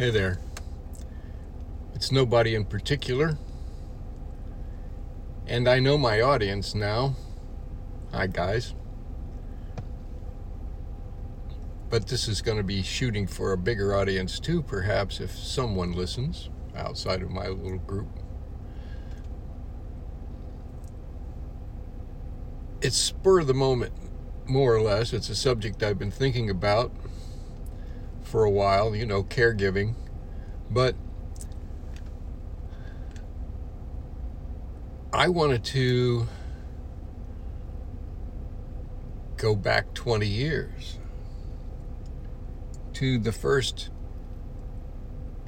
Hey there. It's nobody in particular. And I know my audience now. Hi, guys. But this is going to be shooting for a bigger audience too, perhaps, if someone listens outside of my little group. It's spur of the moment, more or less. It's a subject I've been thinking about for a while, you know, caregiving. But I wanted to go back 20 years to the first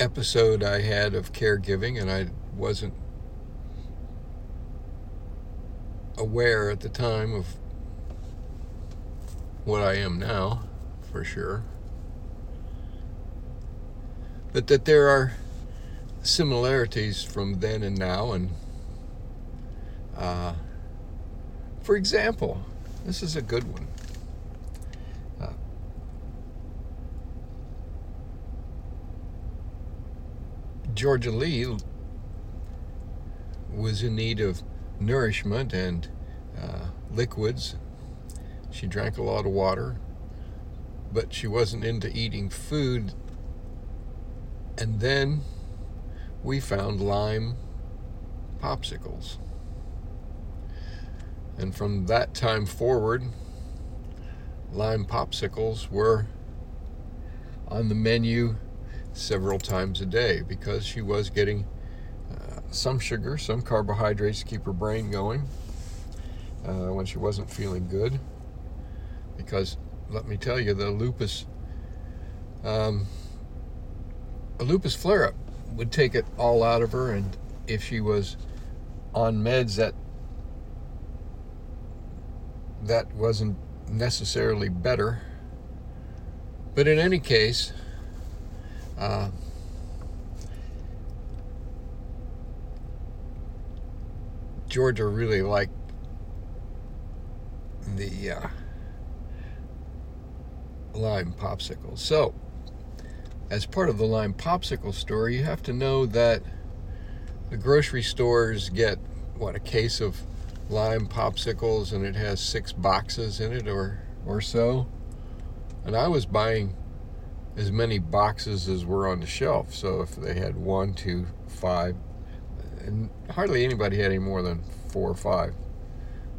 episode I had of caregiving, and I wasn't aware at the time of what I am now, for sure. But that there are similarities from then and now, and uh, for example, this is a good one. Uh, Georgia Lee was in need of nourishment and uh, liquids. She drank a lot of water, but she wasn't into eating food. And then we found lime popsicles. And from that time forward, lime popsicles were on the menu several times a day because she was getting uh, some sugar, some carbohydrates to keep her brain going uh, when she wasn't feeling good. Because let me tell you, the lupus, um, a lupus flare up would take it all out of her, and if she was on meds that that wasn't necessarily better. But in any case, uh, Georgia really liked the uh, lime popsicles. So, as part of the lime popsicle story, you have to know that the grocery stores get what a case of lime popsicles and it has six boxes in it or or so. And I was buying as many boxes as were on the shelf. So if they had one, two, five, and hardly anybody had any more than four or five.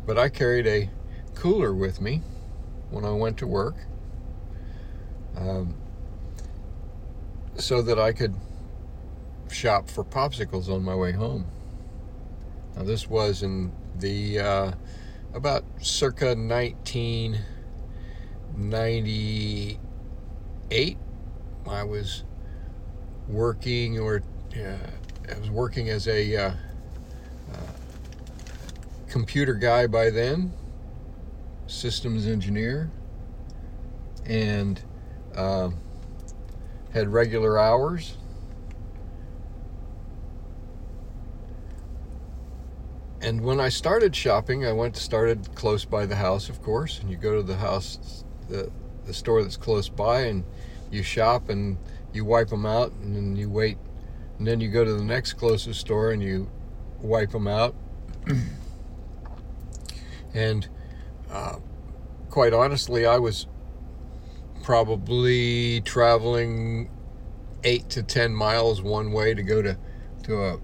But I carried a cooler with me when I went to work um, so that I could shop for popsicles on my way home. Now, this was in the uh, about circa 1998. I was working, or uh, I was working as a uh, uh, computer guy by then, systems engineer, and uh, had regular hours and when I started shopping, I went started close by the house, of course. And you go to the house, the the store that's close by, and you shop and you wipe them out, and then you wait, and then you go to the next closest store and you wipe them out. and uh, quite honestly, I was probably traveling eight to ten miles one way to go to to a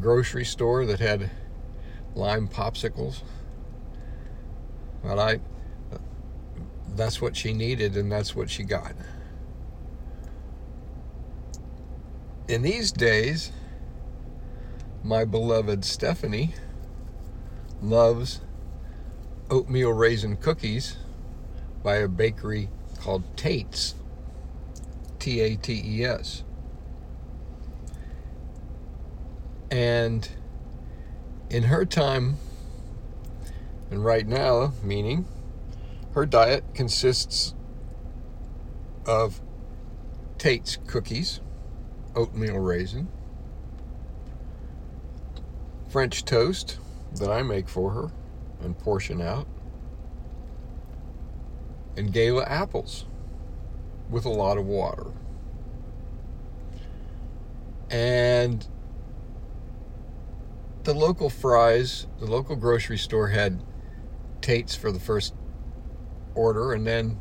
grocery store that had lime popsicles. But I, that's what she needed and that's what she got. In these days, my beloved Stephanie loves oatmeal raisin cookies by a bakery called Tate's. T A T E S. And in her time and right now, meaning her diet consists of Tate's cookies, oatmeal raisin, French toast that I make for her and portion out, and Gala apples with a lot of water. And the local fries, the local grocery store had Tate's for the first order, and then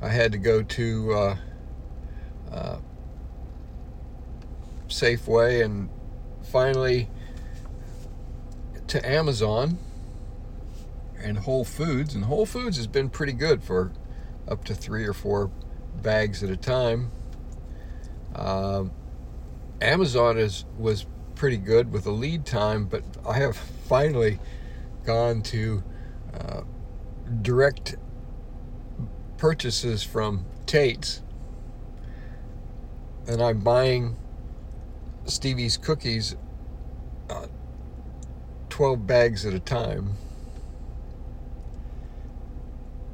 I had to go to uh, uh, Safeway and finally to Amazon and Whole Foods. And Whole Foods has been pretty good for up to three or four bags at a time. Um, Amazon is was pretty good with a lead time, but I have finally gone to uh, direct purchases from Tate's, and I'm buying Stevie's cookies, uh, 12 bags at a time.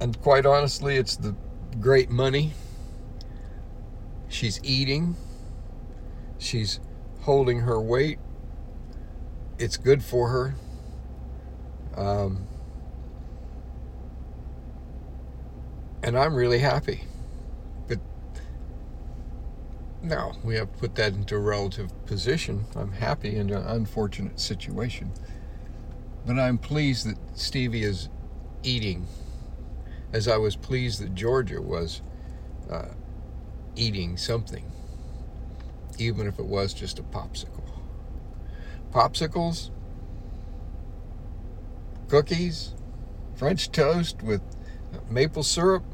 And quite honestly, it's the great money. She's eating. She's holding her weight. It's good for her. Um, and I'm really happy. But now we have to put that into a relative position. I'm happy in an unfortunate situation. But I'm pleased that Stevie is eating, as I was pleased that Georgia was uh, eating something, even if it was just a popsicle. Popsicles, cookies, French toast with maple syrup.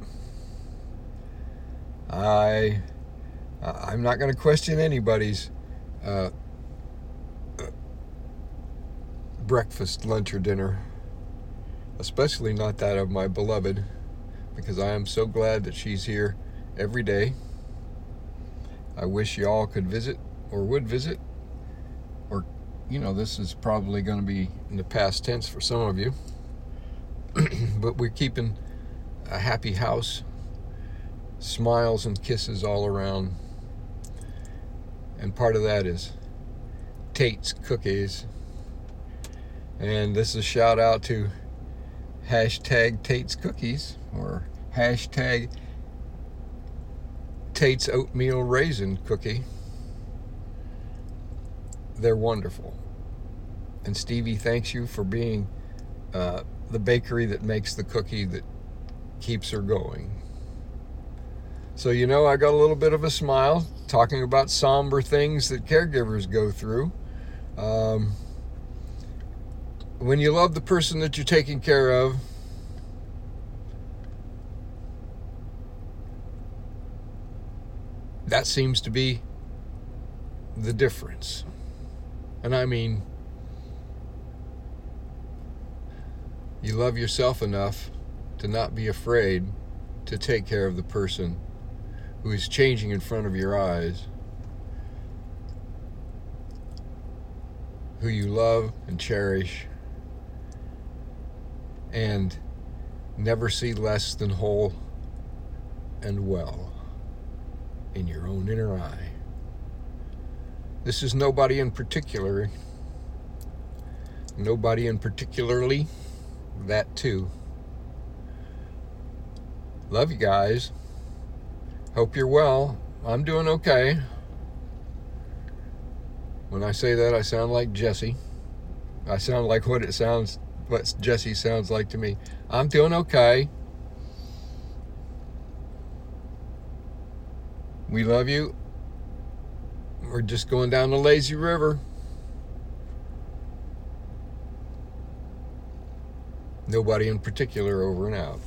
I I'm not going to question anybody's uh, breakfast, lunch, or dinner, especially not that of my beloved, because I am so glad that she's here every day. I wish y'all could visit or would visit, or you know, this is probably going to be in the past tense for some of you, but we're keeping a happy house, smiles and kisses all around. And part of that is Tate's Cookies. And this is a shout out to hashtag Tate's Cookies or hashtag Tate's Oatmeal Raisin Cookie. They're wonderful. And Stevie thanks you for being uh, the bakery that makes the cookie that keeps her going. So, you know, I got a little bit of a smile talking about somber things that caregivers go through. Um, when you love the person that you're taking care of, that seems to be the difference. And I mean, you love yourself enough to not be afraid to take care of the person who is changing in front of your eyes, who you love and cherish, and never see less than whole and well in your own inner eye. This is nobody in particular. Nobody in particularly. That too. Love you guys. Hope you're well. I'm doing okay. When I say that, I sound like Jesse. I sound like what it sounds, what Jesse sounds like to me. I'm doing okay. We love you. We're just going down the lazy river. Nobody in particular over and out.